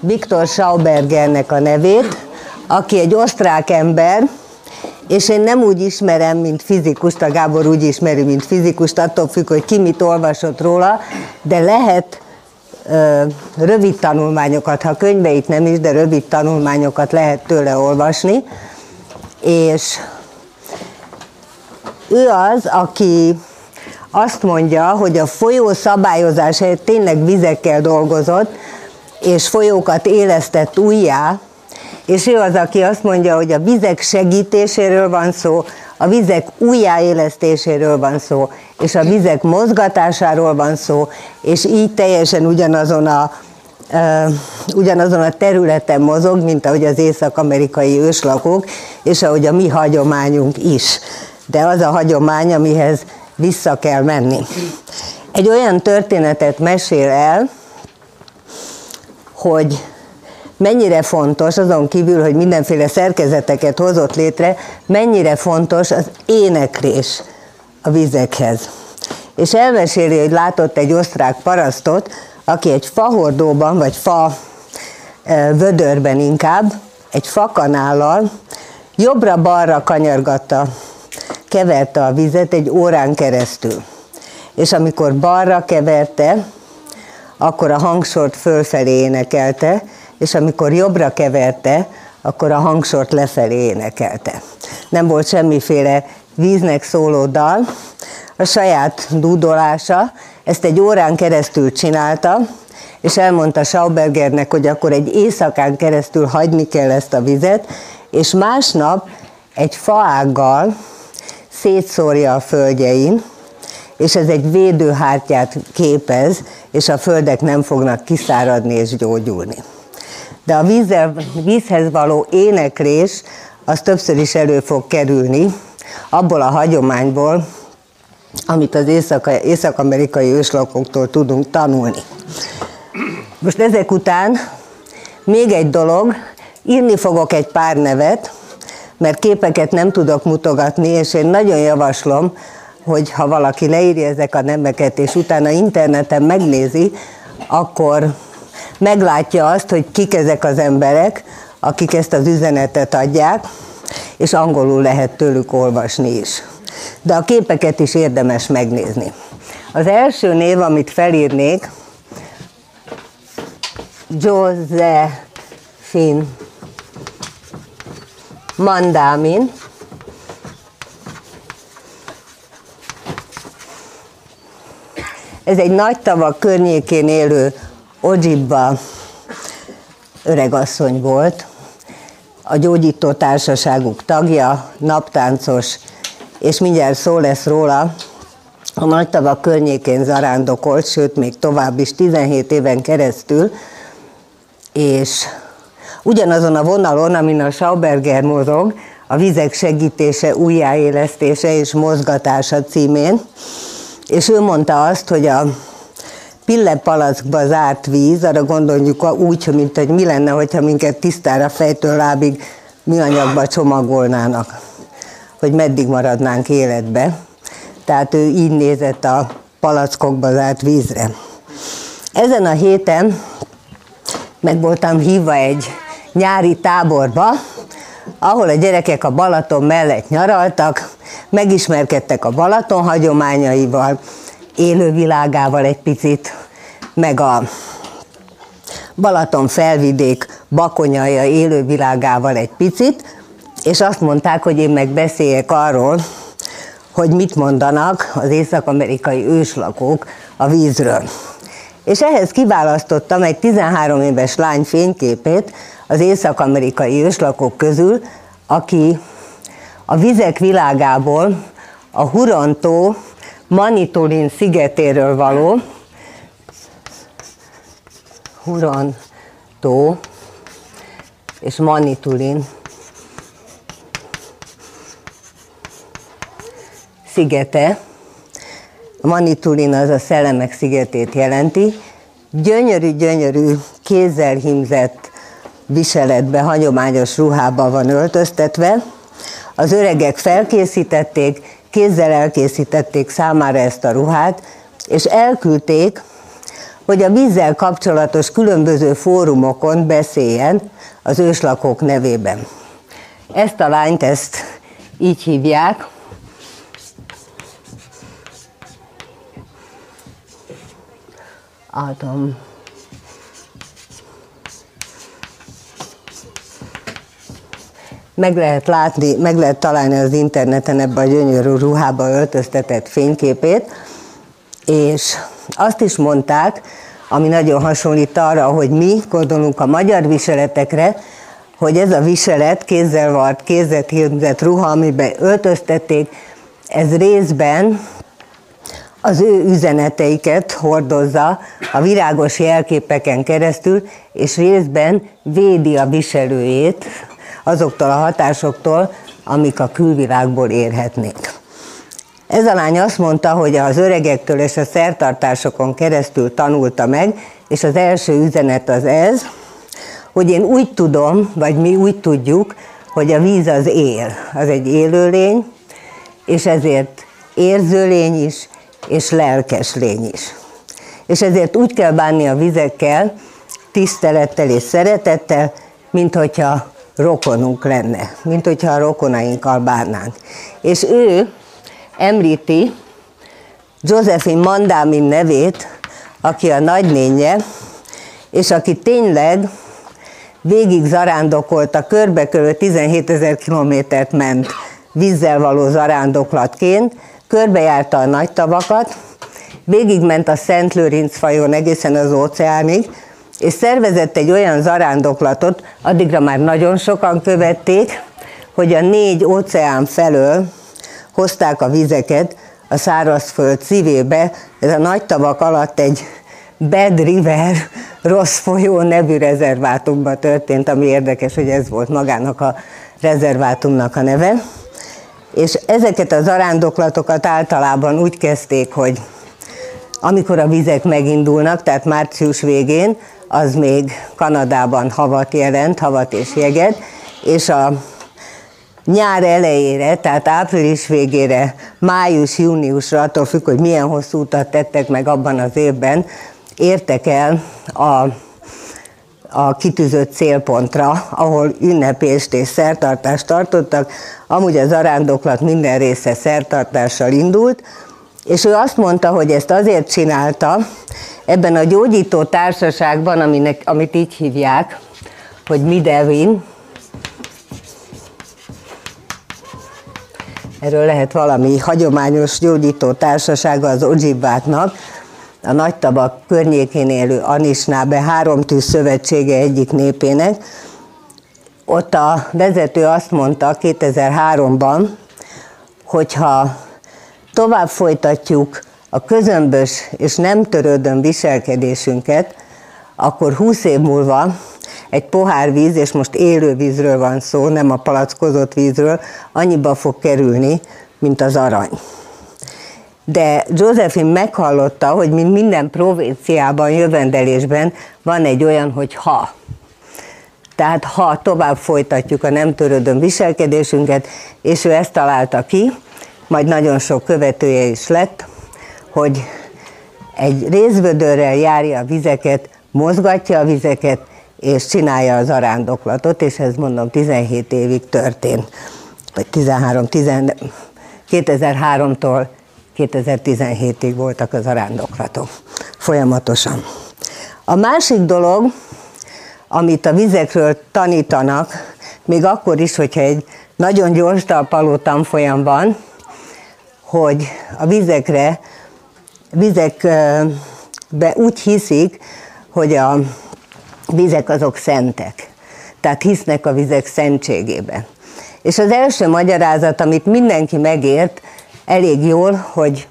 Viktor Schaubergernek a nevét, aki egy osztrák ember, és én nem úgy ismerem, mint fizikust, a Gábor úgy ismeri, mint fizikust, attól függ, hogy ki mit olvasott róla, de lehet rövid tanulmányokat, ha könyveit nem is, de rövid tanulmányokat lehet tőle olvasni, és ő az, aki azt mondja, hogy a folyó szabályozás helyett tényleg vizekkel dolgozott, és folyókat élesztett újjá, és ő az, aki azt mondja, hogy a vizek segítéséről van szó, a vizek újjáélesztéséről van szó, és a vizek mozgatásáról van szó, és így teljesen ugyanazon a, uh, ugyanazon a területen mozog, mint ahogy az észak-amerikai őslakók, és ahogy a mi hagyományunk is. De az a hagyomány, amihez vissza kell menni. Egy olyan történetet mesél el, hogy mennyire fontos, azon kívül, hogy mindenféle szerkezeteket hozott létre, mennyire fontos az éneklés a vizekhez. És elmeséli, hogy látott egy osztrák parasztot, aki egy fahordóban, vagy fa vödörben inkább, egy fakanállal jobbra-balra kanyargatta, keverte a vizet egy órán keresztül. És amikor balra keverte, akkor a hangsort fölfelé énekelte, és amikor jobbra keverte, akkor a hangsort lefelé énekelte. Nem volt semmiféle víznek szóló dal, a saját dúdolása, ezt egy órán keresztül csinálta, és elmondta Schaubergernek, hogy akkor egy éjszakán keresztül hagyni kell ezt a vizet, és másnap egy faággal szétszórja a földjein, és ez egy védőhártyát képez, és a földek nem fognak kiszáradni és gyógyulni. De a vízzel, vízhez való éneklés az többször is elő fog kerülni, abból a hagyományból, amit az észak-amerikai őslakóktól tudunk tanulni. Most ezek után még egy dolog, írni fogok egy pár nevet, mert képeket nem tudok mutogatni, és én nagyon javaslom, hogy ha valaki leírja ezek a nemeket, és utána interneten megnézi, akkor meglátja azt, hogy kik ezek az emberek, akik ezt az üzenetet adják, és angolul lehet tőlük olvasni is. De a képeket is érdemes megnézni. Az első név, amit felírnék, Josephine Mandámin, Ez egy nagy tavak környékén élő Ojibba öregasszony volt, a gyógyító társaságuk tagja, naptáncos, és mindjárt szó lesz róla, a nagy tavak környékén zarándokolt, sőt még tovább is 17 éven keresztül, és ugyanazon a vonalon, amin a Schauberger mozog, a vizek segítése, újjáélesztése és mozgatása címén, és ő mondta azt, hogy a pillepalackba zárt víz, arra gondoljuk úgy, mint hogy mi lenne, hogyha minket tisztára fejtől lábig műanyagba csomagolnának, hogy meddig maradnánk életbe. Tehát ő így nézett a palackokba zárt vízre. Ezen a héten meg voltam hívva egy nyári táborba, ahol a gyerekek a Balaton mellett nyaraltak, megismerkedtek a Balaton hagyományaival, élővilágával egy picit, meg a Balaton felvidék bakonyaja élővilágával egy picit, és azt mondták, hogy én meg beszéljek arról, hogy mit mondanak az észak-amerikai őslakók a vízről. És ehhez kiválasztottam egy 13 éves lány fényképét az észak-amerikai őslakók közül, aki a vizek világából a Hurontó Manitolin szigetéről való Hurontó és Manitulin szigete, Manitulin az a szellemek szigetét jelenti, gyönyörű-gyönyörű kézzel hímzett viseletbe, hagyományos ruhába van öltöztetve, az öregek felkészítették, kézzel elkészítették számára ezt a ruhát, és elküldték, hogy a vízzel kapcsolatos különböző fórumokon beszéljen az őslakók nevében. Ezt a lányt, ezt így hívják. Adam. Meg lehet látni, meg lehet találni az interneten ebbe a gyönyörű ruhába öltöztetett fényképét, és azt is mondták, ami nagyon hasonlít arra, hogy mi gondolunk a magyar viseletekre, hogy ez a viselet, kézzel vart, kézzel hímzett ruha, amiben öltöztették, ez részben az ő üzeneteiket hordozza a virágos jelképeken keresztül, és részben védi a viselőjét azoktól a hatásoktól, amik a külvilágból érhetnék. Ez a lány azt mondta, hogy az öregektől és a szertartásokon keresztül tanulta meg, és az első üzenet az ez, hogy én úgy tudom, vagy mi úgy tudjuk, hogy a víz az él, az egy élőlény, és ezért érzőlény is, és lelkes lény is. És ezért úgy kell bánni a vizekkel, tisztelettel és szeretettel, mint hogyha rokonunk lenne, mint hogyha a rokonainkkal bánnánk. És ő említi Josephine Mandámin nevét, aki a nagynénye, és aki tényleg végig zarándokolta, körbe-körbe 17 ezer kilométert ment vízzel való zarándoklatként, körbejárta a nagy tavakat, végigment a Szent Lőrinc fajon egészen az óceánig, és szervezett egy olyan zarándoklatot, addigra már nagyon sokan követték, hogy a négy óceán felől hozták a vizeket a szárazföld szívébe, ez a nagy tavak alatt egy Bad River, rossz folyó nevű rezervátumban történt, ami érdekes, hogy ez volt magának a rezervátumnak a neve. És ezeket az arándoklatokat általában úgy kezdték, hogy amikor a vizek megindulnak, tehát március végén, az még Kanadában havat jelent, havat és jeget, és a nyár elejére, tehát április végére, május-júniusra, attól függ, hogy milyen hosszú utat tettek meg abban az évben, értek el a, a kitűzött célpontra, ahol ünnepést és szertartást tartottak. Amúgy az arándoklat minden része szertartással indult, és ő azt mondta, hogy ezt azért csinálta, ebben a gyógyító társaságban, aminek, amit így hívják, hogy Midevin, erről lehet valami hagyományos gyógyító társasága az Ojibáknak, a nagy tabak környékén élő Anisnábe háromtűz szövetsége egyik népének. Ott a vezető azt mondta 2003-ban, hogyha tovább folytatjuk a közömbös és nem törődön viselkedésünket, akkor 20 év múlva egy pohár víz, és most élő vízről van szó, nem a palackozott vízről, annyiba fog kerülni, mint az arany. De Josephine meghallotta, hogy mint minden provinciában, jövendelésben van egy olyan, hogy ha. Tehát ha tovább folytatjuk a nem törődön viselkedésünket, és ő ezt találta ki, majd nagyon sok követője is lett, hogy egy részvödörrel járja a vizeket, mozgatja a vizeket, és csinálja az arándoklatot, és ez mondom 17 évig történt, vagy 13, 10, 2003-tól 2017-ig voltak az arándoklatok folyamatosan. A másik dolog, amit a vizekről tanítanak, még akkor is, hogyha egy nagyon gyors talpaló tanfolyam hogy a vizekre vizekbe úgy hiszik, hogy a vizek azok szentek. Tehát hisznek a vizek szentségébe. És az első magyarázat, amit mindenki megért elég jól, hogy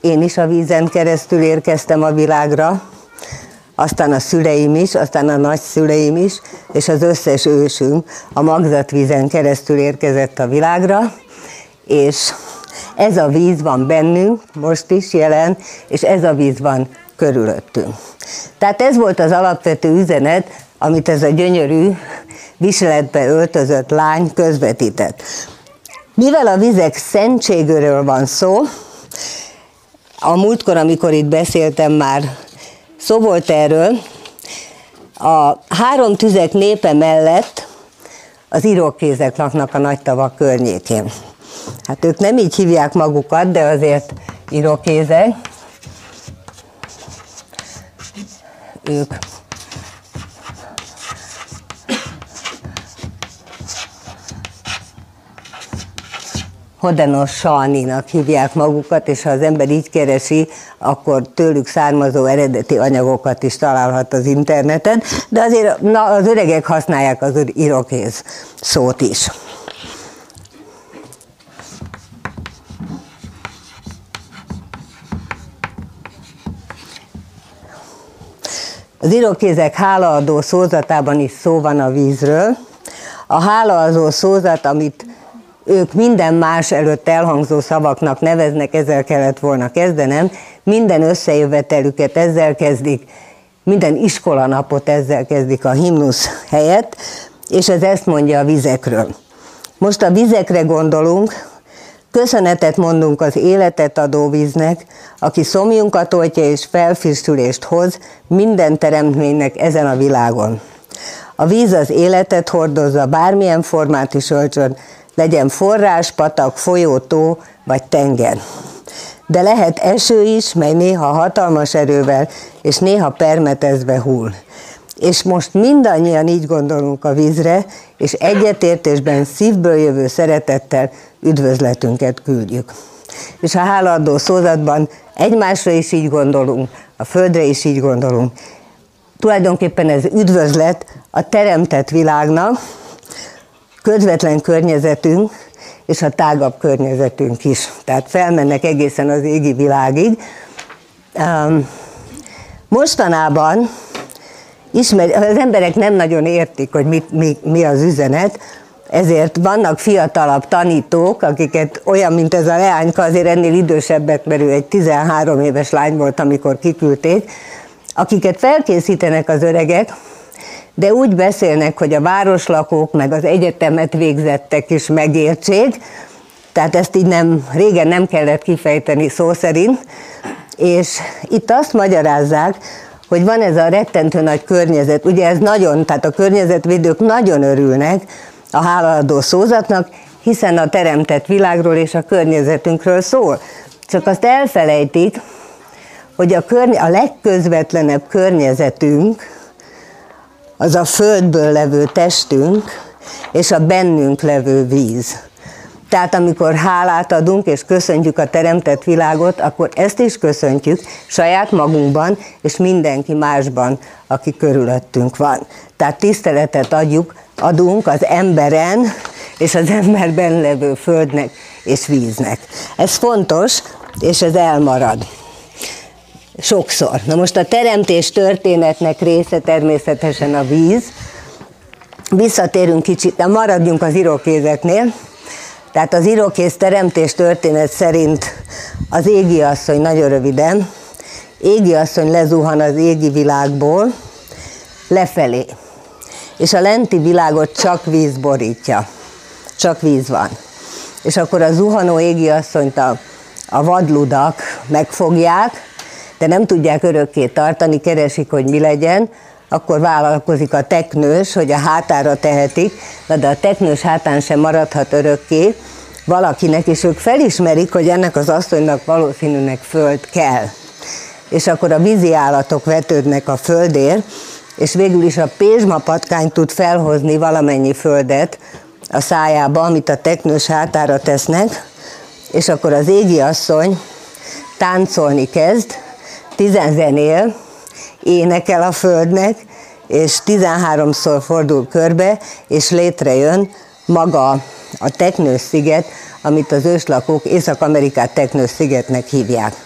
én is a vízen keresztül érkeztem a világra, aztán a szüleim is, aztán a nagyszüleim is, és az összes ősünk a magzatvízen keresztül érkezett a világra, és ez a víz van bennünk, most is jelen, és ez a víz van körülöttünk. Tehát ez volt az alapvető üzenet, amit ez a gyönyörű viseletbe öltözött lány közvetített. Mivel a vizek szentségéről van szó, a múltkor, amikor itt beszéltem már Szó volt erről, a három tüzek népe mellett az írókézek laknak a nagy tavak környékén. Hát ők nem így hívják magukat, de azért írókézek. Ők Hodenossaninak hívják magukat, és ha az ember így keresi, akkor tőlük származó eredeti anyagokat is találhat az interneten, de azért na, az öregek használják az irokéz szót is. Az irokézek hálaadó szózatában is szó van a vízről. A hálaadó szózat, amit ők minden más előtt elhangzó szavaknak neveznek, ezzel kellett volna kezdenem, minden összejövetelüket ezzel kezdik, minden iskolanapot ezzel kezdik a himnusz helyett, és ez ezt mondja a vizekről. Most a vizekre gondolunk, köszönetet mondunk az életet adó víznek, aki szomjunkat oltja és felfrissülést hoz minden teremtménynek ezen a világon. A víz az életet hordozza, bármilyen formát is öltsön, legyen forrás, patak, folyó, tó vagy tenger. De lehet eső is, mely néha hatalmas erővel, és néha permetezve hull. És most mindannyian így gondolunk a vízre, és egyetértésben szívből jövő szeretettel üdvözletünket küldjük. És a hálaadó szózatban egymásra is így gondolunk, a földre is így gondolunk. Tulajdonképpen ez üdvözlet a teremtett világnak, közvetlen környezetünk és a tágabb környezetünk is. Tehát felmennek egészen az égi világig. Mostanában ismer, az emberek nem nagyon értik, hogy mit, mi, mi az üzenet, ezért vannak fiatalabb tanítók, akiket olyan, mint ez a leányka, azért ennél idősebbek, mert ő egy 13 éves lány volt, amikor kiküldték, akiket felkészítenek az öregek, de úgy beszélnek, hogy a városlakók meg az egyetemet végzettek is megértsék, tehát ezt így nem, régen nem kellett kifejteni szó szerint, és itt azt magyarázzák, hogy van ez a rettentő nagy környezet, ugye ez nagyon, tehát a környezetvédők nagyon örülnek a hálaadó szózatnak, hiszen a teremtett világról és a környezetünkről szól. Csak azt elfelejtik, hogy a, körny- a legközvetlenebb környezetünk, az a földből levő testünk, és a bennünk levő víz. Tehát amikor hálát adunk és köszöntjük a teremtett világot, akkor ezt is köszöntjük saját magunkban és mindenki másban, aki körülöttünk van. Tehát tiszteletet adjuk, adunk az emberen és az emberben levő földnek és víznek. Ez fontos, és ez elmarad. Sokszor. Na most a teremtés történetnek része természetesen a víz. Visszatérünk kicsit, de maradjunk az irokézeknél. Tehát az irokész teremtés történet szerint az égi asszony, nagyon röviden, égi asszony lezuhan az égi világból lefelé. És a lenti világot csak víz borítja. Csak víz van. És akkor a zuhanó égi asszonyt a, a vadludak megfogják, de nem tudják örökké tartani, keresik, hogy mi legyen, akkor vállalkozik a teknős, hogy a hátára tehetik, de a teknős hátán sem maradhat örökké, valakinek, és ők felismerik, hogy ennek az asszonynak valószínűnek föld kell. És akkor a vízi állatok vetődnek a földért, és végül is a pézsma patkány tud felhozni valamennyi földet a szájába, amit a teknős hátára tesznek, és akkor az égi asszony táncolni kezd, tizen zenél, énekel a földnek, és 13-szor fordul körbe, és létrejön maga a Teknős sziget, amit az őslakók Észak-Amerikát Teknős szigetnek hívják.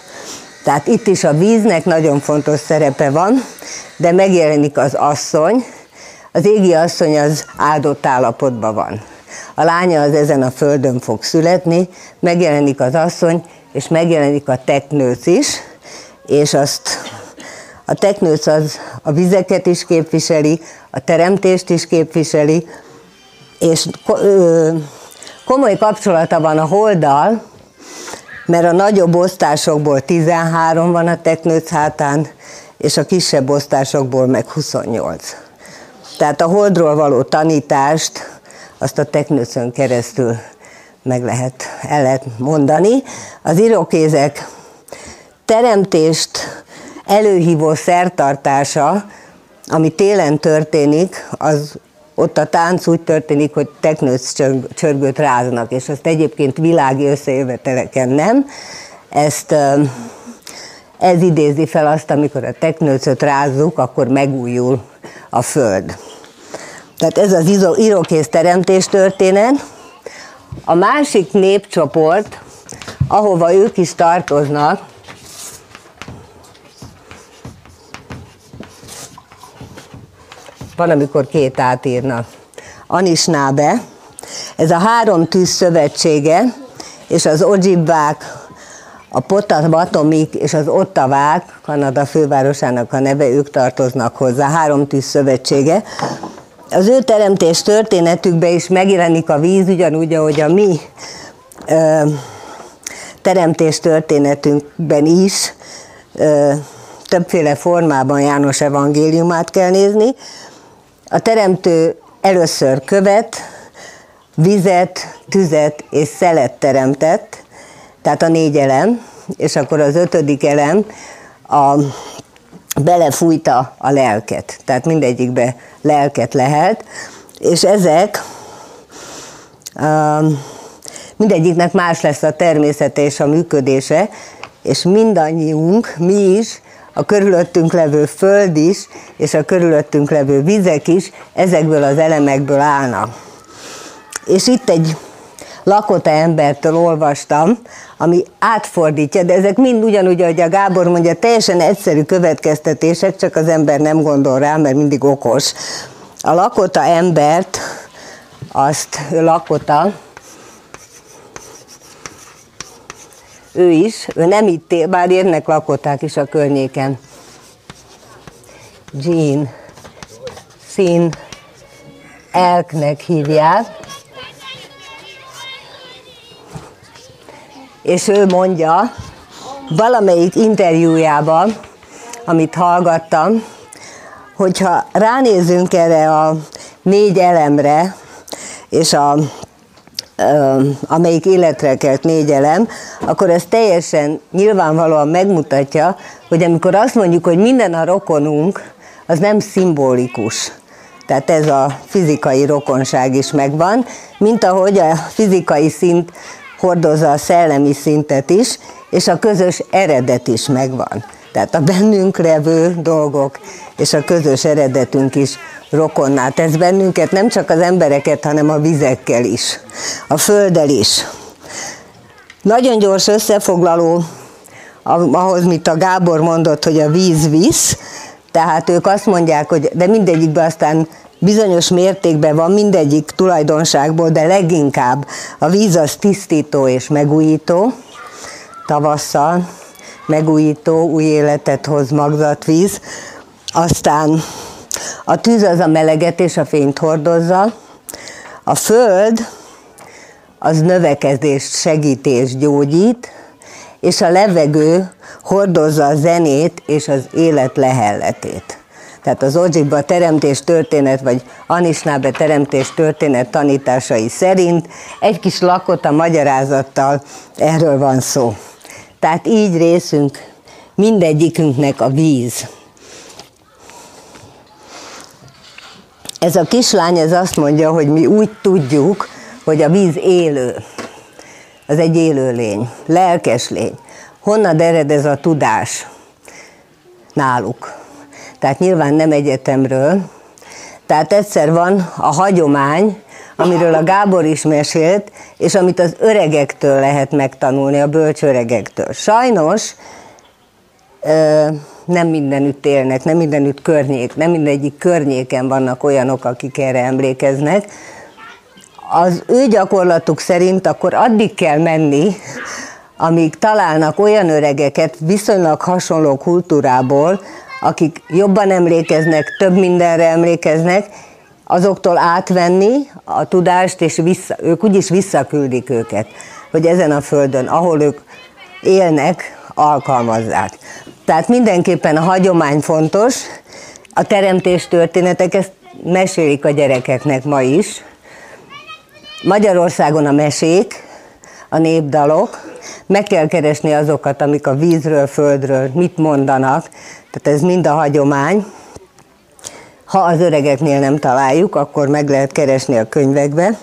Tehát itt is a víznek nagyon fontos szerepe van, de megjelenik az asszony, az égi asszony az áldott állapotban van. A lánya az ezen a földön fog születni, megjelenik az asszony, és megjelenik a teknőc is, és azt a teknőc az a vizeket is képviseli, a teremtést is képviseli, és komoly kapcsolata van a holddal, mert a nagyobb osztásokból 13 van a teknőc hátán, és a kisebb osztásokból meg 28. Tehát a holdról való tanítást azt a teknőcön keresztül meg lehet, el lehet mondani. Az irokézek teremtést előhívó szertartása, ami télen történik, az ott a tánc úgy történik, hogy teknőc csörgőt ráznak, és azt egyébként világi összejöveteleken nem. Ezt ez idézi fel azt, amikor a teknőcöt rázzuk, akkor megújul a föld. Tehát ez az irokész teremtés történet. A másik népcsoport, ahova ők is tartoznak, van, amikor két átírnak. Anisnábe, ez a három tűz szövetsége, és az Ojibák, a Potavatomik és az Ottavák, Kanada fővárosának a neve, ők tartoznak hozzá, három tűz szövetsége. Az ő teremtés történetükben is megjelenik a víz, ugyanúgy, ahogy a mi ö, teremtés történetünkben is, ö, többféle formában János evangéliumát kell nézni. A teremtő először követ, vizet, tüzet és szelet teremtett, tehát a négy elem, és akkor az ötödik elem a, belefújta a lelket, tehát mindegyikbe lelket lehet, és ezek um, mindegyiknek más lesz a természete és a működése, és mindannyiunk, mi is a körülöttünk levő föld is, és a körülöttünk levő vizek is ezekből az elemekből állnak. És itt egy lakota embertől olvastam, ami átfordítja, de ezek mind ugyanúgy, ahogy a Gábor mondja, teljesen egyszerű következtetések, csak az ember nem gondol rá, mert mindig okos. A lakota embert, azt lakota, ő is, ő nem itt él, bár érnek lakották is a környéken. Jean. Sin Elknek hívják, és ő mondja valamelyik interjújában, amit hallgattam, hogyha ránézünk erre a négy elemre, és a amelyik életre kelt négy elem, akkor ez teljesen nyilvánvalóan megmutatja, hogy amikor azt mondjuk, hogy minden a rokonunk, az nem szimbolikus. Tehát ez a fizikai rokonság is megvan, mint ahogy a fizikai szint hordozza a szellemi szintet is, és a közös eredet is megvan. Tehát a bennünk levő dolgok és a közös eredetünk is rokonná tesz bennünket, nem csak az embereket, hanem a vizekkel is, a földdel is. Nagyon gyors összefoglaló ahhoz, mit a Gábor mondott, hogy a víz visz, tehát ők azt mondják, hogy de mindegyikben aztán bizonyos mértékben van mindegyik tulajdonságból, de leginkább a víz az tisztító és megújító, tavasszal megújító, új életet hoz magzatvíz, aztán a tűz az a meleget és a fényt hordozza, a föld az növekedést segít és gyógyít, és a levegő hordozza a zenét és az élet lehelletét. Tehát az Ojibba teremtés történet, vagy Anisnábe teremtés történet tanításai szerint egy kis lakota magyarázattal erről van szó. Tehát így részünk mindegyikünknek a víz. Ez a kislány ez azt mondja, hogy mi úgy tudjuk, hogy a víz élő. Az egy élő lény, lelkes lény. Honnan ered ez a tudás náluk? Tehát nyilván nem egyetemről. Tehát egyszer van a hagyomány, amiről a Gábor is mesélt, és amit az öregektől lehet megtanulni, a bölcs öregektől. Sajnos nem mindenütt élnek, nem mindenütt környék, nem mindegyik környéken vannak olyanok, akik erre emlékeznek. Az ő gyakorlatuk szerint akkor addig kell menni, amíg találnak olyan öregeket viszonylag hasonló kultúrából, akik jobban emlékeznek, több mindenre emlékeznek, azoktól átvenni a tudást, és vissza, ők úgyis visszaküldik őket, hogy ezen a földön, ahol ők élnek, alkalmazzák. Tehát mindenképpen a hagyomány fontos, a teremtés történetek, ezt mesélik a gyerekeknek ma is. Magyarországon a mesék, a népdalok, meg kell keresni azokat, amik a vízről, földről mit mondanak, tehát ez mind a hagyomány. Ha az öregeknél nem találjuk, akkor meg lehet keresni a könyvekbe.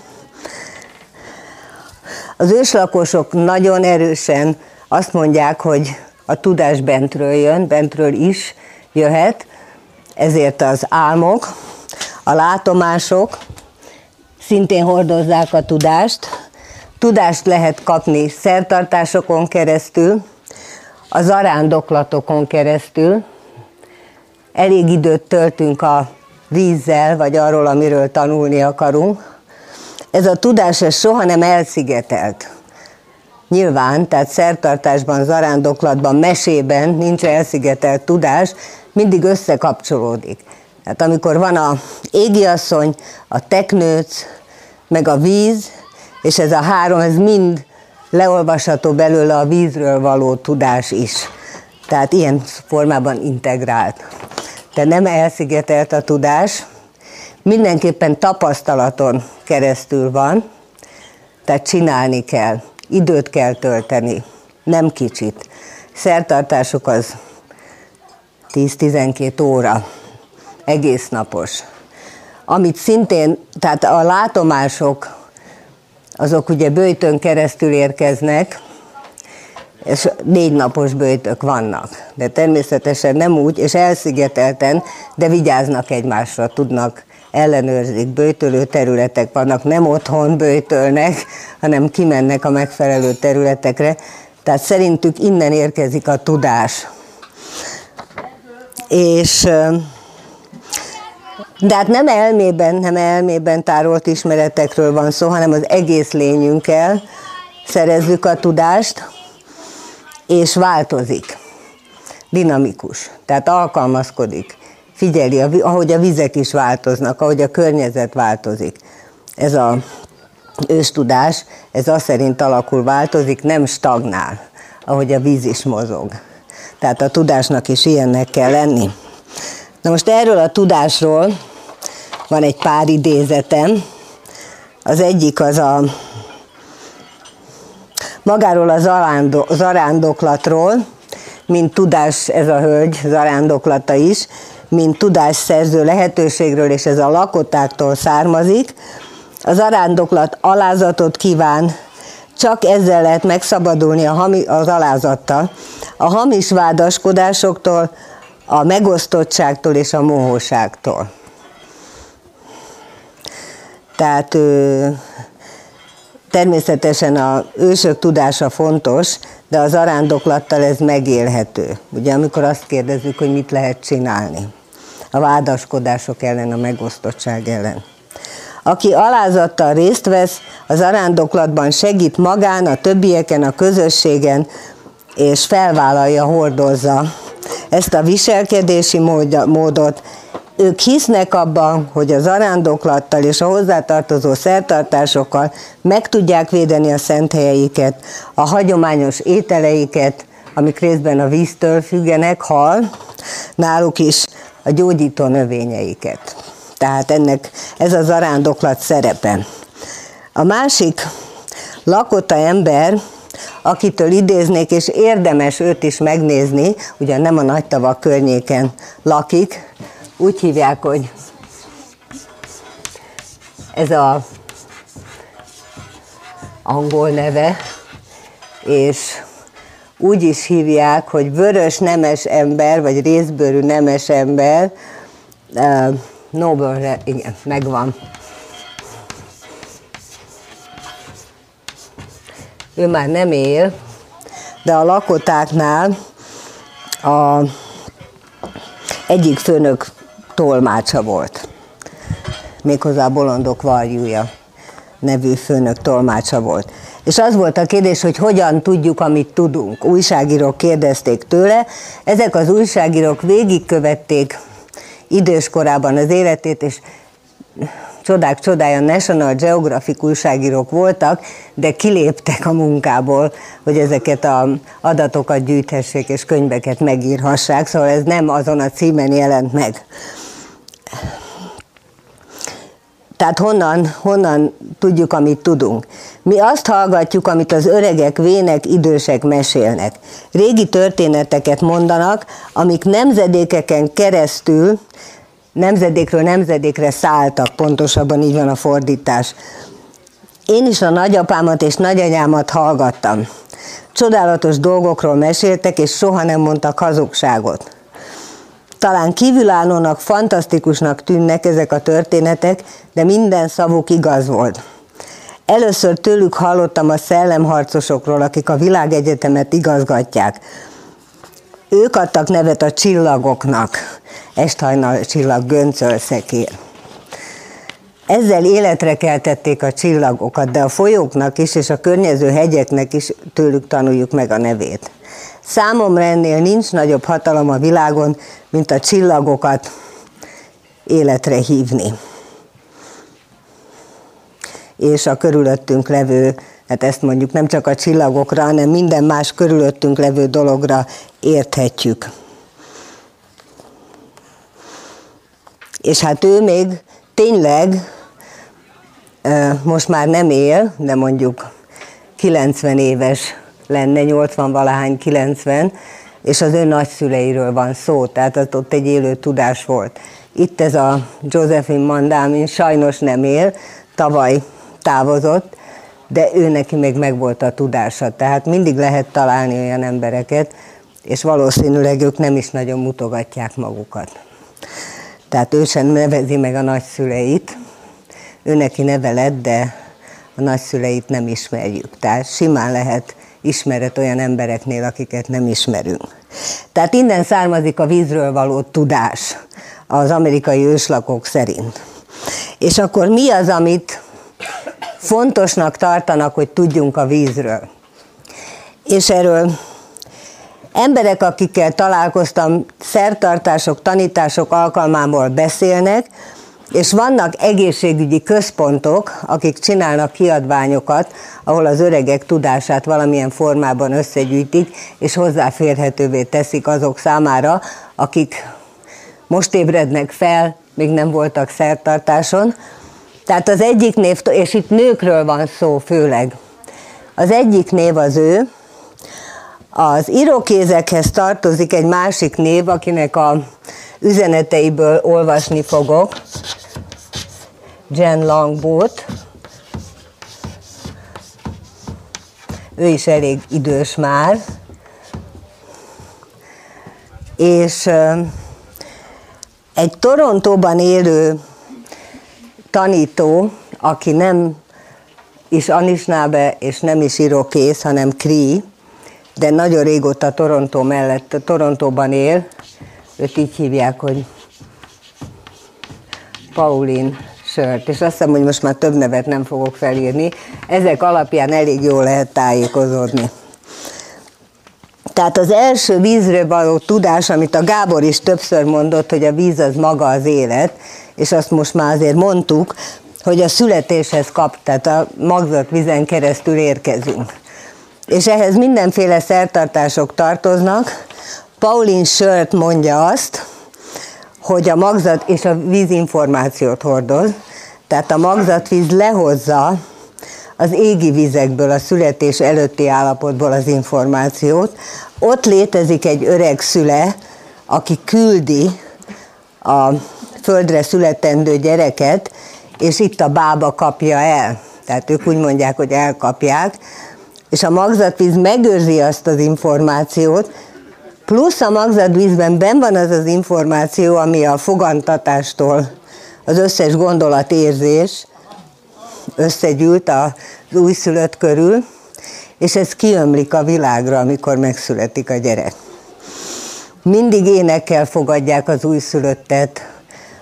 Az őslakosok nagyon erősen azt mondják, hogy a tudás bentről jön, bentről is jöhet, ezért az álmok, a látomások szintén hordozzák a tudást. Tudást lehet kapni szertartásokon keresztül, a zarándoklatokon keresztül. Elég időt töltünk a vízzel, vagy arról, amiről tanulni akarunk. Ez a tudás ez soha nem elszigetelt. Nyilván, tehát szertartásban, zarándoklatban, mesében nincs elszigetelt tudás, mindig összekapcsolódik. Tehát amikor van a égiasszony, a teknőc, meg a víz, és ez a három, ez mind leolvasható belőle a vízről való tudás is. Tehát ilyen formában integrált. De nem elszigetelt a tudás, mindenképpen tapasztalaton keresztül van, tehát csinálni kell, időt kell tölteni, nem kicsit. Szertartások az 10-12 óra, egész napos. Amit szintén, tehát a látomások, azok ugye bőjtön keresztül érkeznek, és négy napos bőjtök vannak. De természetesen nem úgy, és elszigetelten, de vigyáznak egymásra, tudnak, ellenőrzik, bőjtölő területek vannak, nem otthon bőjtölnek, hanem kimennek a megfelelő területekre. Tehát szerintük innen érkezik a tudás és de hát nem elmében, nem elmében tárolt ismeretekről van szó, hanem az egész lényünkkel szerezzük a tudást, és változik. Dinamikus, tehát alkalmazkodik. Figyeli, ahogy a vizek is változnak, ahogy a környezet változik. Ez a őstudás, ez azt szerint alakul, változik, nem stagnál, ahogy a víz is mozog. Tehát a tudásnak is ilyennek kell lenni. Na most erről a tudásról van egy pár idézetem. Az egyik az a magáról a zarándoklatról, mint tudás, ez a hölgy zarándoklata is, mint tudásszerző lehetőségről, és ez a lakotáktól származik. Az zarándoklat alázatot kíván, csak ezzel lehet megszabadulni a hami, az alázattal, a hamis vádaskodásoktól, a megosztottságtól és a mohóságtól. Tehát természetesen a ősök tudása fontos, de az arándoklattal ez megélhető. Ugye amikor azt kérdezzük, hogy mit lehet csinálni. A vádaskodások ellen, a megosztottság ellen. Aki alázattal részt vesz, az arándoklatban segít magán, a többieken, a közösségen, és felvállalja, hordozza ezt a viselkedési módot. Ők hisznek abban, hogy az arándoklattal és a hozzátartozó szertartásokkal meg tudják védeni a szent helyeiket, a hagyományos ételeiket, amik részben a víztől függenek, hal, náluk is a gyógyító növényeiket. Tehát ennek ez az arándoklat szerepe. A másik lakota ember, akitől idéznék, és érdemes őt is megnézni, ugyan nem a nagy tavak környéken lakik, úgy hívják, hogy ez a angol neve, és úgy is hívják, hogy vörös nemes ember, vagy részbőrű nemes ember, Nobelre, igen, megvan. Ő már nem él, de a lakotáknál a egyik főnök tolmácsa volt. Méghozzá a Bolondok Varjúja nevű főnök tolmácsa volt. És az volt a kérdés, hogy hogyan tudjuk, amit tudunk. Újságírók kérdezték tőle, ezek az újságírók végigkövették idős korában az életét, és csodák csodája National Geographic újságírók voltak, de kiléptek a munkából, hogy ezeket az adatokat gyűjthessék és könyveket megírhassák, szóval ez nem azon a címen jelent meg. Tehát honnan, honnan tudjuk, amit tudunk? Mi azt hallgatjuk, amit az öregek, vének, idősek mesélnek. Régi történeteket mondanak, amik nemzedékeken keresztül, nemzedékről nemzedékre szálltak, pontosabban így van a fordítás. Én is a nagyapámat és nagyanyámat hallgattam. Csodálatos dolgokról meséltek, és soha nem mondtak hazugságot. Talán kívülállónak, fantasztikusnak tűnnek ezek a történetek, de minden szavuk igaz volt. Először tőlük hallottam a szellemharcosokról, akik a világegyetemet igazgatják. Ők adtak nevet a csillagoknak, esthajnal csillag, göncölszekér. Ezzel életre keltették a csillagokat, de a folyóknak is és a környező hegyeknek is tőlük tanuljuk meg a nevét. Számomra ennél nincs nagyobb hatalom a világon, mint a csillagokat életre hívni. És a körülöttünk levő, hát ezt mondjuk nem csak a csillagokra, hanem minden más körülöttünk levő dologra érthetjük. És hát ő még tényleg most már nem él, de mondjuk 90 éves lenne, 80 valahány, 90, és az ő nagyszüleiről van szó, tehát az ott egy élő tudás volt. Itt ez a Josephine Mandámin sajnos nem él, tavaly távozott, de ő neki még megvolt a tudása, tehát mindig lehet találni olyan embereket, és valószínűleg ők nem is nagyon mutogatják magukat. Tehát ő sem nevezi meg a nagyszüleit, ő neki nevelett, de a nagyszüleit nem ismerjük. Tehát simán lehet ismeret olyan embereknél, akiket nem ismerünk. Tehát innen származik a vízről való tudás az amerikai őslakók szerint. És akkor mi az, amit fontosnak tartanak, hogy tudjunk a vízről? És erről emberek, akikkel találkoztam, szertartások, tanítások alkalmából beszélnek, és vannak egészségügyi központok, akik csinálnak kiadványokat, ahol az öregek tudását valamilyen formában összegyűjtik, és hozzáférhetővé teszik azok számára, akik most ébrednek fel, még nem voltak szertartáson. Tehát az egyik név, és itt nőkről van szó főleg, az egyik név az ő, az irokézekhez tartozik egy másik név, akinek a üzeneteiből olvasni fogok, Jen Longboat. Ő is elég idős már. És egy Torontóban élő tanító, aki nem is Anisnábe és nem is irokész, hanem Kri, de nagyon régóta Torontó mellett, Torontóban él, őt így hívják, hogy Pauline sört, és azt hiszem, hogy most már több nevet nem fogok felírni. Ezek alapján elég jól lehet tájékozódni. Tehát az első vízről való tudás, amit a Gábor is többször mondott, hogy a víz az maga az élet, és azt most már azért mondtuk, hogy a születéshez kap, tehát a magzat vízen keresztül érkezünk. És ehhez mindenféle szertartások tartoznak. Pauline Sört mondja azt, hogy a magzat és a víz információt hordoz, tehát a magzatvíz lehozza az égi vizekből, a születés előtti állapotból az információt. Ott létezik egy öreg szüle, aki küldi a földre születendő gyereket, és itt a bába kapja el. Tehát ők úgy mondják, hogy elkapják, és a magzatvíz megőrzi azt az információt, plusz a magzatvízben ben van az az információ, ami a fogantatástól az összes gondolatérzés összegyűlt az újszülött körül, és ez kiömlik a világra, amikor megszületik a gyerek. Mindig énekkel fogadják az újszülöttet,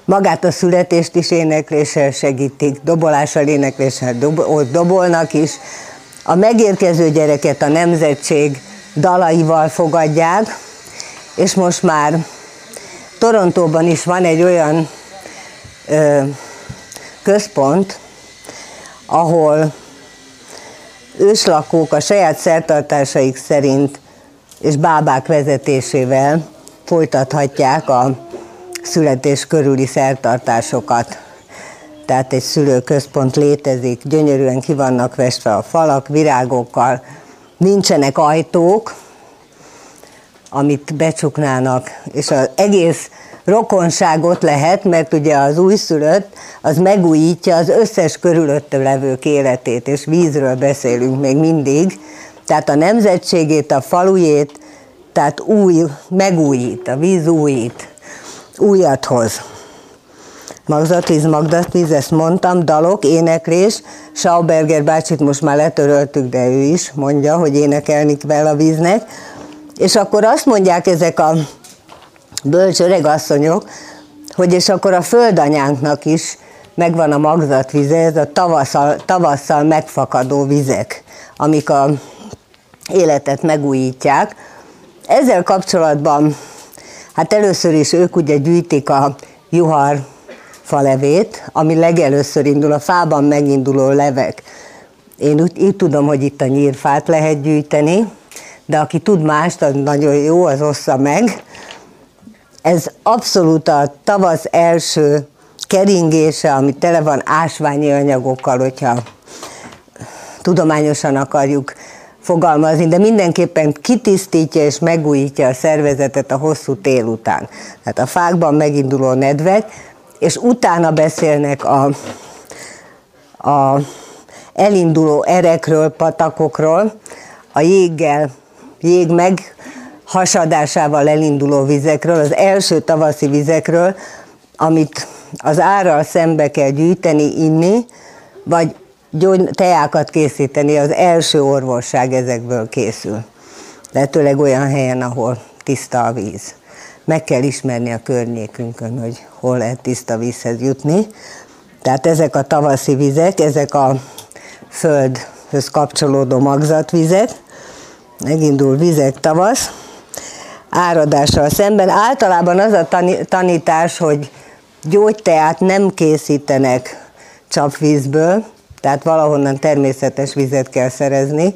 magát a születést is énekléssel segítik, dobolással, énekléssel dob- dobolnak is. A megérkező gyereket a nemzetség dalaival fogadják, és most már Torontóban is van egy olyan ö, központ, ahol őslakók a saját szertartásaik szerint és bábák vezetésével folytathatják a születés körüli szertartásokat. Tehát egy szülőközpont létezik, gyönyörűen ki vannak vestve a falak, virágokkal, nincsenek ajtók, amit becsuknának, és az egész rokonságot lehet, mert ugye az újszülött az megújítja az összes körülötte levők életét, és vízről beszélünk még mindig, tehát a nemzetségét, a falujét, tehát új, megújít, a víz újít, újat hoz. Magzatvíz, Magdatvíz, ezt mondtam, dalok, éneklés. Schauberger bácsit most már letöröltük, de ő is mondja, hogy énekelni kell a víznek. És akkor azt mondják ezek a bölcs asszonyok, hogy és akkor a földanyánknak is megvan a magzatvize, ez a tavasszal, tavasszal megfakadó vizek, amik a életet megújítják. Ezzel kapcsolatban, hát először is ők ugye gyűjtik a juhar falevét, ami legelőször indul, a fában meginduló levek. Én úgy, így tudom, hogy itt a nyírfát lehet gyűjteni, de aki tud mást, az nagyon jó, az ossza meg. Ez abszolút a tavasz első keringése, ami tele van ásványi anyagokkal, hogyha tudományosan akarjuk fogalmazni, de mindenképpen kitisztítja és megújítja a szervezetet a hosszú tél után. Tehát a fákban meginduló nedvek, és utána beszélnek a, a elinduló erekről, patakokról, a jéggel, jég meg hasadásával elinduló vizekről, az első tavaszi vizekről, amit az árral szembe kell gyűjteni, inni, vagy gyógy, teákat készíteni, az első orvosság ezekből készül. Lehetőleg olyan helyen, ahol tiszta a víz. Meg kell ismerni a környékünkön, hogy hol lehet tiszta vízhez jutni. Tehát ezek a tavaszi vizek, ezek a földhöz kapcsolódó magzatvizek, megindul vizek tavasz, áradással szemben. Általában az a tanítás, hogy gyógyteát nem készítenek csapvízből, tehát valahonnan természetes vizet kell szerezni,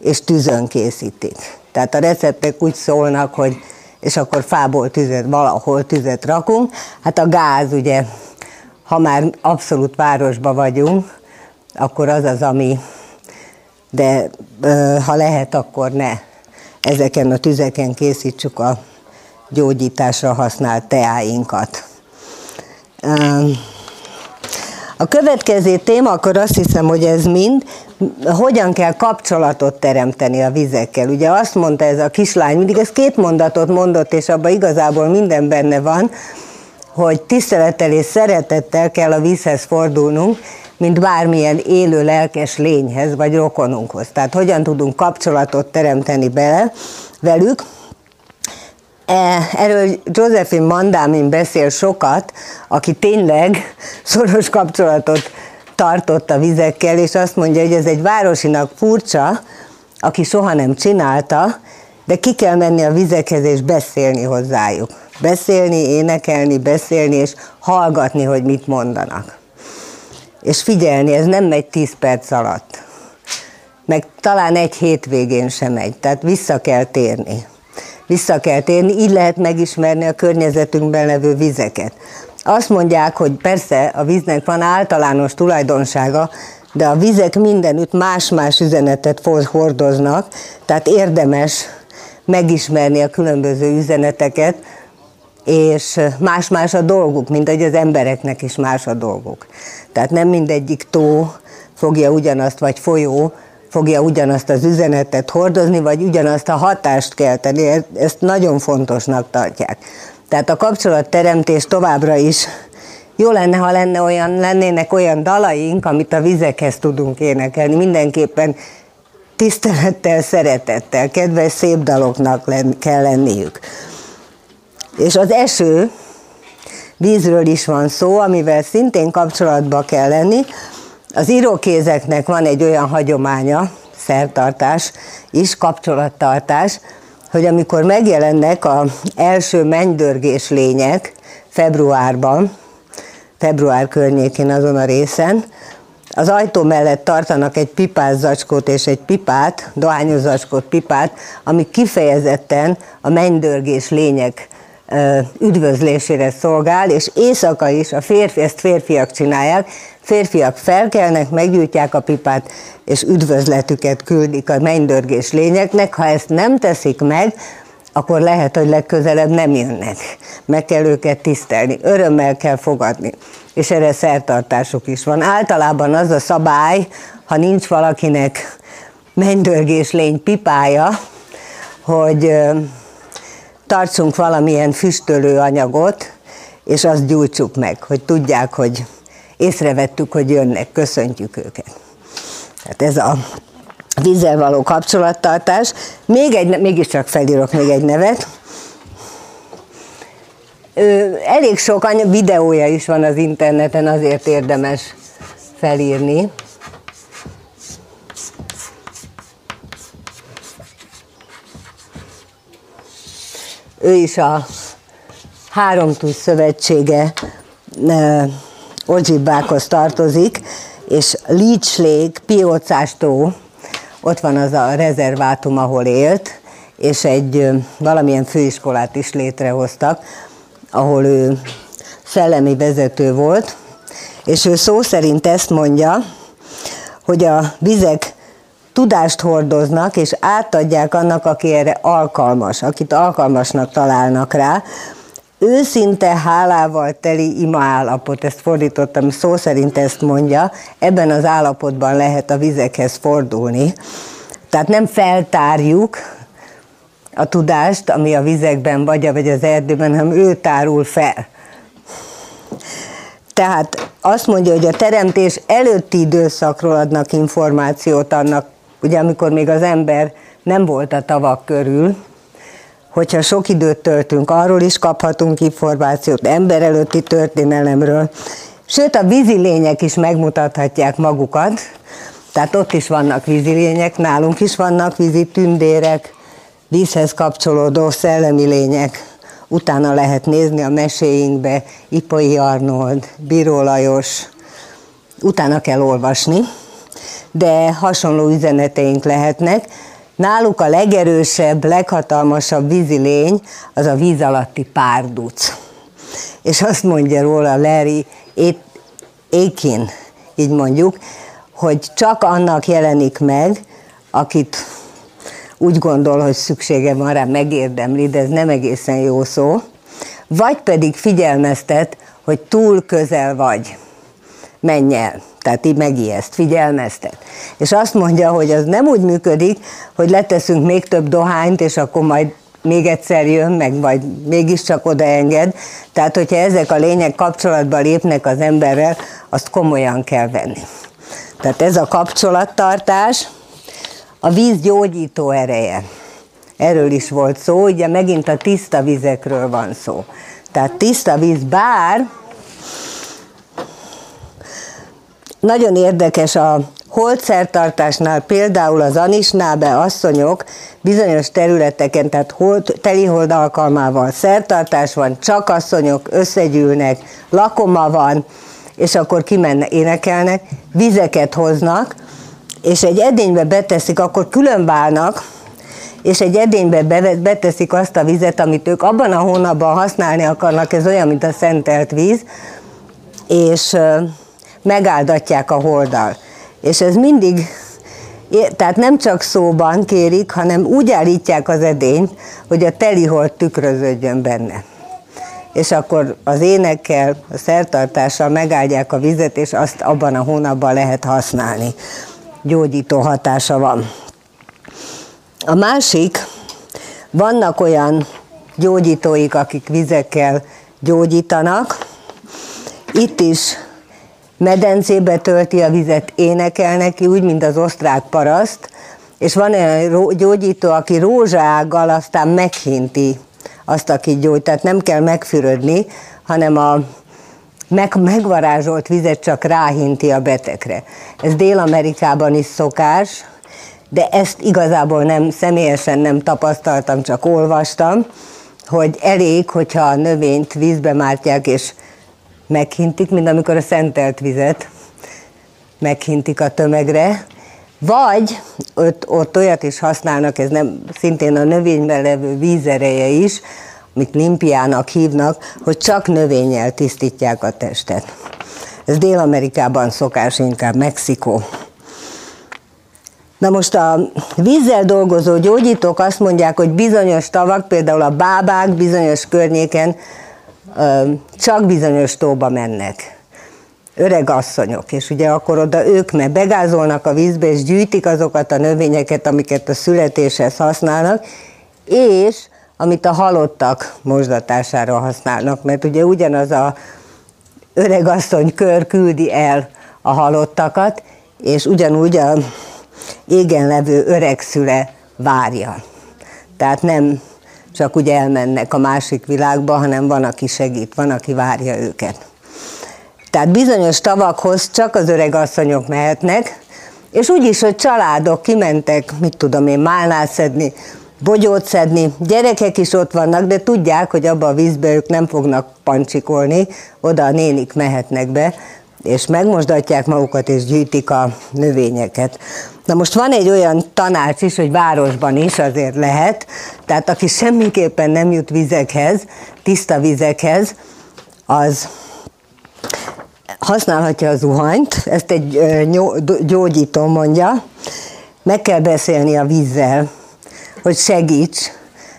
és tűzön készítik. Tehát a receptek úgy szólnak, hogy és akkor fából tüzet, valahol tüzet rakunk. Hát a gáz ugye, ha már abszolút városba vagyunk, akkor az az, ami, de ha lehet, akkor ne ezeken a tüzeken készítsük a gyógyításra használt teáinkat. A következő téma, akkor azt hiszem, hogy ez mind, hogyan kell kapcsolatot teremteni a vizekkel. Ugye azt mondta ez a kislány, mindig ez két mondatot mondott, és abban igazából minden benne van, hogy tisztelettel és szeretettel kell a vízhez fordulnunk, mint bármilyen élő lelkes lényhez, vagy rokonunkhoz. Tehát hogyan tudunk kapcsolatot teremteni bele velük. E, erről Josephine Mandámin beszél sokat, aki tényleg szoros kapcsolatot tartott a vizekkel, és azt mondja, hogy ez egy városinak furcsa, aki soha nem csinálta, de ki kell menni a vizekhez és beszélni hozzájuk. Beszélni, énekelni, beszélni, és hallgatni, hogy mit mondanak. És figyelni, ez nem megy 10 perc alatt. Meg talán egy hétvégén sem megy, tehát vissza kell térni. Vissza kell térni, így lehet megismerni a környezetünkben levő vizeket. Azt mondják, hogy persze a víznek van általános tulajdonsága, de a vizek mindenütt más-más üzenetet hordoznak, tehát érdemes megismerni a különböző üzeneteket, és más-más a dolguk, mint hogy az embereknek is más a dolguk. Tehát nem mindegyik tó fogja ugyanazt, vagy folyó fogja ugyanazt az üzenetet hordozni, vagy ugyanazt a hatást kelteni, ezt nagyon fontosnak tartják. Tehát a kapcsolatteremtés továbbra is jó lenne, ha lenne olyan, lennének olyan dalaink, amit a vizekhez tudunk énekelni. Mindenképpen tisztelettel, szeretettel, kedves, szép daloknak kell lenniük. És az eső, vízről is van szó, amivel szintén kapcsolatba kell lenni. Az írókézeknek van egy olyan hagyománya, szertartás is, kapcsolattartás, hogy amikor megjelennek az első mennydörgés lények februárban, február környékén azon a részen, az ajtó mellett tartanak egy pipás zacskót és egy pipát, dohányos zacskót, pipát, ami kifejezetten a mennydörgés lények üdvözlésére szolgál, és éjszaka is a férfi, ezt férfiak csinálják, férfiak felkelnek, meggyújtják a pipát, és üdvözletüket küldik a mennydörgés lényeknek. Ha ezt nem teszik meg, akkor lehet, hogy legközelebb nem jönnek. Meg kell őket tisztelni, örömmel kell fogadni. És erre szertartásuk is van. Általában az a szabály, ha nincs valakinek mennydörgés lény pipája, hogy tartsunk valamilyen füstölő anyagot, és azt gyújtsuk meg, hogy tudják, hogy észrevettük, hogy jönnek, köszöntjük őket. Tehát ez a vízzel való kapcsolattartás. Még egy, mégiscsak felírok még egy nevet. Elég sok videója is van az interneten, azért érdemes felírni. Ő is a Háromtúj Szövetsége Ojibákhoz tartozik, és Leech Lake, ott van az a rezervátum, ahol élt, és egy valamilyen főiskolát is létrehoztak, ahol ő szellemi vezető volt, és ő szó szerint ezt mondja, hogy a vizek tudást hordoznak, és átadják annak, aki erre alkalmas, akit alkalmasnak találnak rá. Őszinte hálával teli ima állapot, ezt fordítottam, szó szerint ezt mondja, ebben az állapotban lehet a vizekhez fordulni. Tehát nem feltárjuk a tudást, ami a vizekben vagy, vagy az erdőben, hanem ő tárul fel. Tehát azt mondja, hogy a teremtés előtti időszakról adnak információt annak, ugye amikor még az ember nem volt a tavak körül, hogyha sok időt töltünk, arról is kaphatunk információt, ember előtti történelemről. Sőt, a vízi lények is megmutathatják magukat, tehát ott is vannak vízi lények, nálunk is vannak vízi tündérek, vízhez kapcsolódó szellemi lények. Utána lehet nézni a meséinkbe, Ipai Arnold, Bíró Lajos, utána kell olvasni, de hasonló üzeneteink lehetnek. Náluk a legerősebb, leghatalmasabb vízi lény az a víz alatti párduc. És azt mondja róla Larry Aikin, így mondjuk, hogy csak annak jelenik meg, akit úgy gondol, hogy szüksége van rá, megérdemli, de ez nem egészen jó szó, vagy pedig figyelmeztet, hogy túl közel vagy, menj el. Tehát így megijeszt, figyelmeztet. És azt mondja, hogy az nem úgy működik, hogy leteszünk még több dohányt, és akkor majd még egyszer jön, meg majd mégiscsak odaenged. Tehát, hogyha ezek a lények kapcsolatba lépnek az emberrel, azt komolyan kell venni. Tehát ez a kapcsolattartás, a víz gyógyító ereje. Erről is volt szó, ugye megint a tiszta vizekről van szó. Tehát tiszta víz, bár nagyon érdekes a holdszertartásnál például az Anisnábe asszonyok bizonyos területeken, tehát hold, telihold alkalmával szertartás van, csak asszonyok összegyűlnek, lakoma van, és akkor kimenne, énekelnek, vizeket hoznak, és egy edénybe beteszik, akkor különválnak, és egy edénybe beteszik azt a vizet, amit ők abban a hónapban használni akarnak, ez olyan, mint a szentelt víz, és megáldatják a holdal. És ez mindig, tehát nem csak szóban kérik, hanem úgy állítják az edényt, hogy a telihold tükröződjön benne és akkor az énekkel, a szertartással megáldják a vizet, és azt abban a hónapban lehet használni. Gyógyító hatása van. A másik, vannak olyan gyógyítóik, akik vizekkel gyógyítanak. Itt is medencébe tölti a vizet, énekel neki, úgy, mint az osztrák paraszt, és van olyan gyógyító, aki rózsággal aztán meghinti azt, aki gyógy. Tehát nem kell megfürödni, hanem a meg, megvarázsolt vizet csak ráhinti a betegre. Ez Dél-Amerikában is szokás, de ezt igazából nem, személyesen nem tapasztaltam, csak olvastam, hogy elég, hogyha a növényt vízbe mártják, és meghintik, mint amikor a szentelt vizet meghintik a tömegre, vagy ott, ott olyat is használnak, ez nem szintén a növényben levő vízereje is, amit limpiának hívnak, hogy csak növényel tisztítják a testet. Ez Dél-Amerikában szokás, inkább Mexikó. Na most a vízzel dolgozó gyógyítók azt mondják, hogy bizonyos tavak, például a bábák bizonyos környéken csak bizonyos tóba mennek. Öreg asszonyok, és ugye akkor oda ők meg begázolnak a vízbe, és gyűjtik azokat a növényeket, amiket a születéshez használnak, és amit a halottak mosdatására használnak, mert ugye ugyanaz a öregasszony kör küldi el a halottakat, és ugyanúgy a égen levő öregszüle várja. Tehát nem csak úgy elmennek a másik világba, hanem van, aki segít, van, aki várja őket. Tehát bizonyos tavakhoz csak az öreg asszonyok mehetnek, és úgy is, hogy családok kimentek, mit tudom én, málnát szedni, bogyót szedni, gyerekek is ott vannak, de tudják, hogy abba a vízbe ők nem fognak pancsikolni, oda a nénik mehetnek be, és megmosdatják magukat, és gyűjtik a növényeket. Na most van egy olyan tanács is, hogy városban is azért lehet, tehát aki semmiképpen nem jut vizekhez, tiszta vizekhez, az használhatja a zuhanyt, ezt egy gyógyító mondja, meg kell beszélni a vízzel, hogy segíts,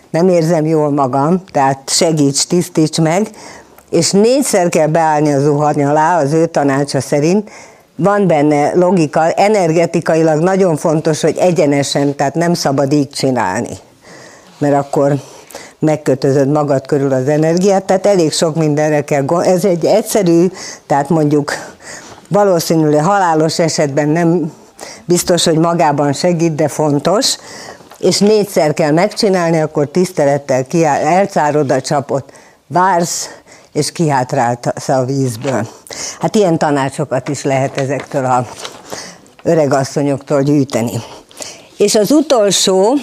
nem érzem jól magam, tehát segíts, tisztíts meg, és négyszer kell beállni a zuhany alá, az ő tanácsa szerint, van benne logika, energetikailag nagyon fontos, hogy egyenesen, tehát nem szabad így csinálni, mert akkor megkötözöd magad körül az energiát, tehát elég sok mindenre kell Ez egy egyszerű, tehát mondjuk valószínűleg halálos esetben nem biztos, hogy magában segít, de fontos, és négyszer kell megcsinálni, akkor tisztelettel kiáll, elcárod a csapot, vársz, és kihátrálsz a vízből. Hát ilyen tanácsokat is lehet ezektől a öregasszonyoktól gyűjteni. És az utolsó,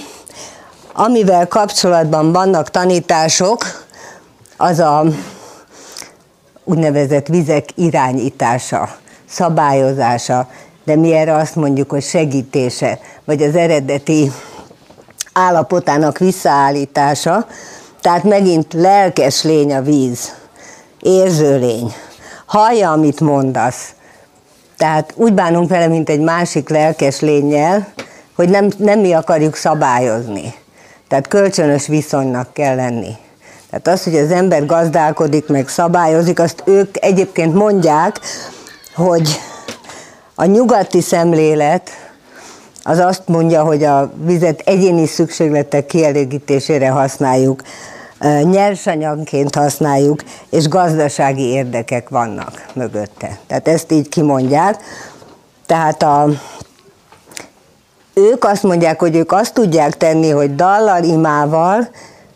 amivel kapcsolatban vannak tanítások, az a úgynevezett vizek irányítása, szabályozása, de mi erre azt mondjuk, hogy segítése, vagy az eredeti állapotának visszaállítása, tehát megint lelkes lény a víz, érző lény, hallja, amit mondasz. Tehát úgy bánunk vele, mint egy másik lelkes lényel, hogy nem, nem mi akarjuk szabályozni. Tehát kölcsönös viszonynak kell lenni. Tehát az, hogy az ember gazdálkodik, meg szabályozik, azt ők egyébként mondják, hogy a nyugati szemlélet az azt mondja, hogy a vizet egyéni szükségletek kielégítésére használjuk, nyersanyagként használjuk, és gazdasági érdekek vannak mögötte. Tehát ezt így kimondják. Tehát a, ők azt mondják, hogy ők azt tudják tenni, hogy dallal, imával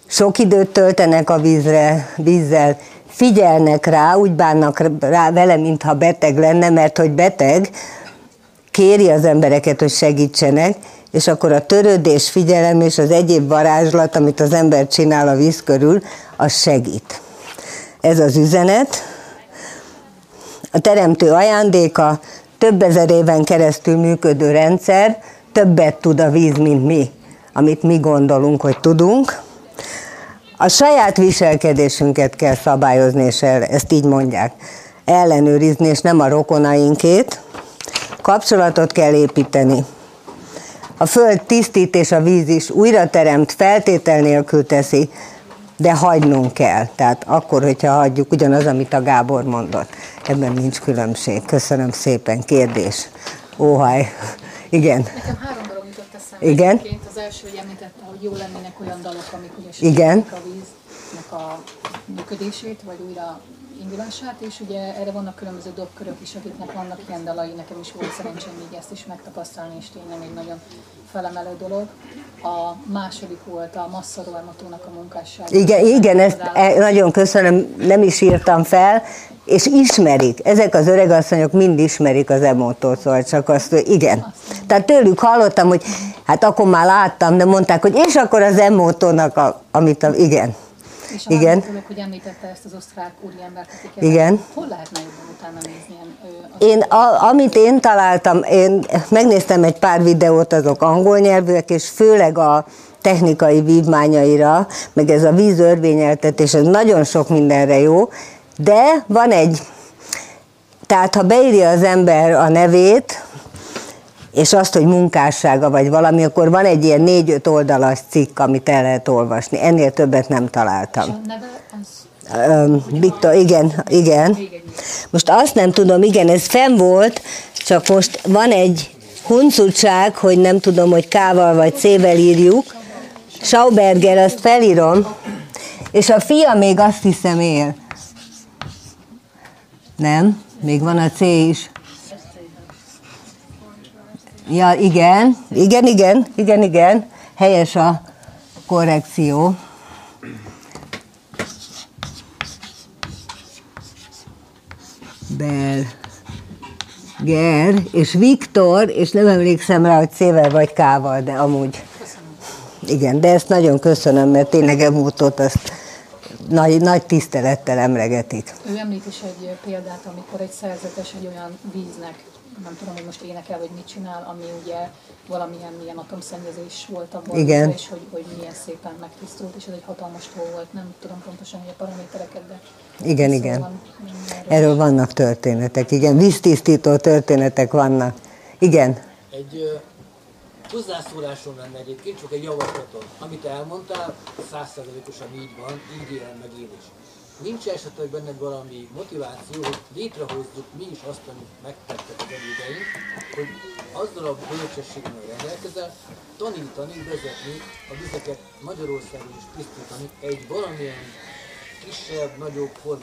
sok időt töltenek a vízre, vízzel, figyelnek rá, úgy bánnak rá vele, mintha beteg lenne, mert hogy beteg, kéri az embereket, hogy segítsenek, és akkor a törődés, figyelem és az egyéb varázslat, amit az ember csinál a víz körül, az segít. Ez az üzenet. A teremtő ajándéka, több ezer éven keresztül működő rendszer, többet tud a víz, mint mi, amit mi gondolunk, hogy tudunk. A saját viselkedésünket kell szabályozni, és ezt így mondják, ellenőrizni, és nem a rokonainkét. Kapcsolatot kell építeni. A föld tisztít és a víz is újra teremt, feltétel nélkül teszi, de hagynunk kell. Tehát akkor, hogyha hagyjuk, ugyanaz, amit a Gábor mondott. Ebben nincs különbség. Köszönöm szépen. Kérdés. Óhaj. Igen. Nekem három dolog jutott eszembe. Igen. Az első, hogy említette, hogy jó lennének olyan dalok, amik ugye Igen. a víznek a működését, vagy újra indulását, és ugye erre vannak különböző dobkörök is, akiknek vannak ilyen dalai, nekem is volt szerencsém még ezt is megtapasztalni, és tényleg egy nagyon felemelő dolog. A második volt a Massa Dormatónak a munkásság. Igen, igen, ezt e, nagyon köszönöm, nem is írtam fel, és ismerik, ezek az öregasszonyok mind ismerik az emótort, szóval csak azt, hogy igen. Tehát tőlük hallottam, hogy hát akkor már láttam, de mondták, hogy és akkor az emótónak, a, amit a, igen. És a Igen. dolog, hogy említette ezt az osztrák úriembert, akiket Igen. Hol lehetne jobban utána nézni Én, a, amit én találtam, én megnéztem egy pár videót, azok angol nyelvűek, és főleg a technikai vívmányaira, meg ez a vízörvényeltetés, ez nagyon sok mindenre jó, de van egy, tehát ha beírja az ember a nevét, és azt, hogy munkássága vagy valami, akkor van egy ilyen négy-öt oldalas cikk, amit el lehet olvasni. Ennél többet nem találtam. a neve, az Öm, Viktor, igen, igen. Most azt nem tudom, igen, ez fenn volt, csak most van egy huncutság, hogy nem tudom, hogy K-val vagy C-vel írjuk. Schauberger, azt felírom, és a fia még azt hiszem él. Nem, még van a C is. Ja, igen, igen, igen, igen, igen, helyes a korrekció. Belger, és Viktor, és nem emlékszem rá, hogy C-vel vagy K-val, de amúgy. Igen, de ezt nagyon köszönöm, mert tényleg emútot azt nagy, nagy tisztelettel emlegetik. Ő említ is egy példát, amikor egy szerzetes egy olyan víznek, nem tudom, hogy most énekel, vagy mit csinál, ami ugye valamilyen milyen atomszennyezés volt abban, Igen. és hogy, hogy milyen szépen megtisztult, és ez egy hatalmas tó volt, nem tudom pontosan hogy a paramétereket, de Igen, szó igen. van mindenről. Erről vannak történetek, igen, víztisztító történetek vannak. Igen, Egy hozzászólásom lenne egyébként, csak egy javaslatom. Amit elmondtál, százszerzalékosan így van, így élem meg én is. Nincs esetleg benned valami motiváció, hogy létrehozzuk mi is azt, amit megtettek az elődeink, hogy azzal a bölcsességgel amely rendelkezel, tanítani, vezetni a vizeket Magyarországon is tisztítani egy valamilyen kisebb, nagyobb nagyon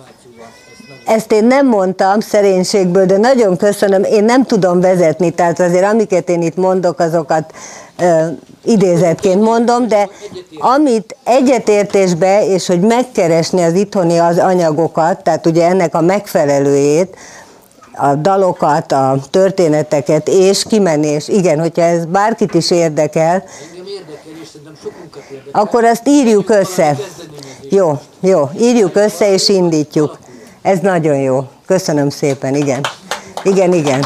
Ezt én nem mondtam szerénységből, de nagyon köszönöm. Én nem tudom vezetni, tehát azért amiket én itt mondok, azokat ö, idézetként mondom, de amit egyetértésbe, és hogy megkeresni az itthoni az anyagokat, tehát ugye ennek a megfelelőjét, a dalokat, a történeteket, és kimenni, és igen, hogyha ez bárkit is érdekel, engem érdekel, és szerintem sokunkat érdekel. akkor azt írjuk össze. Kezdeményezés. Jó, jó, írjuk össze és indítjuk. Ez nagyon jó. Köszönöm szépen, igen. Igen, igen.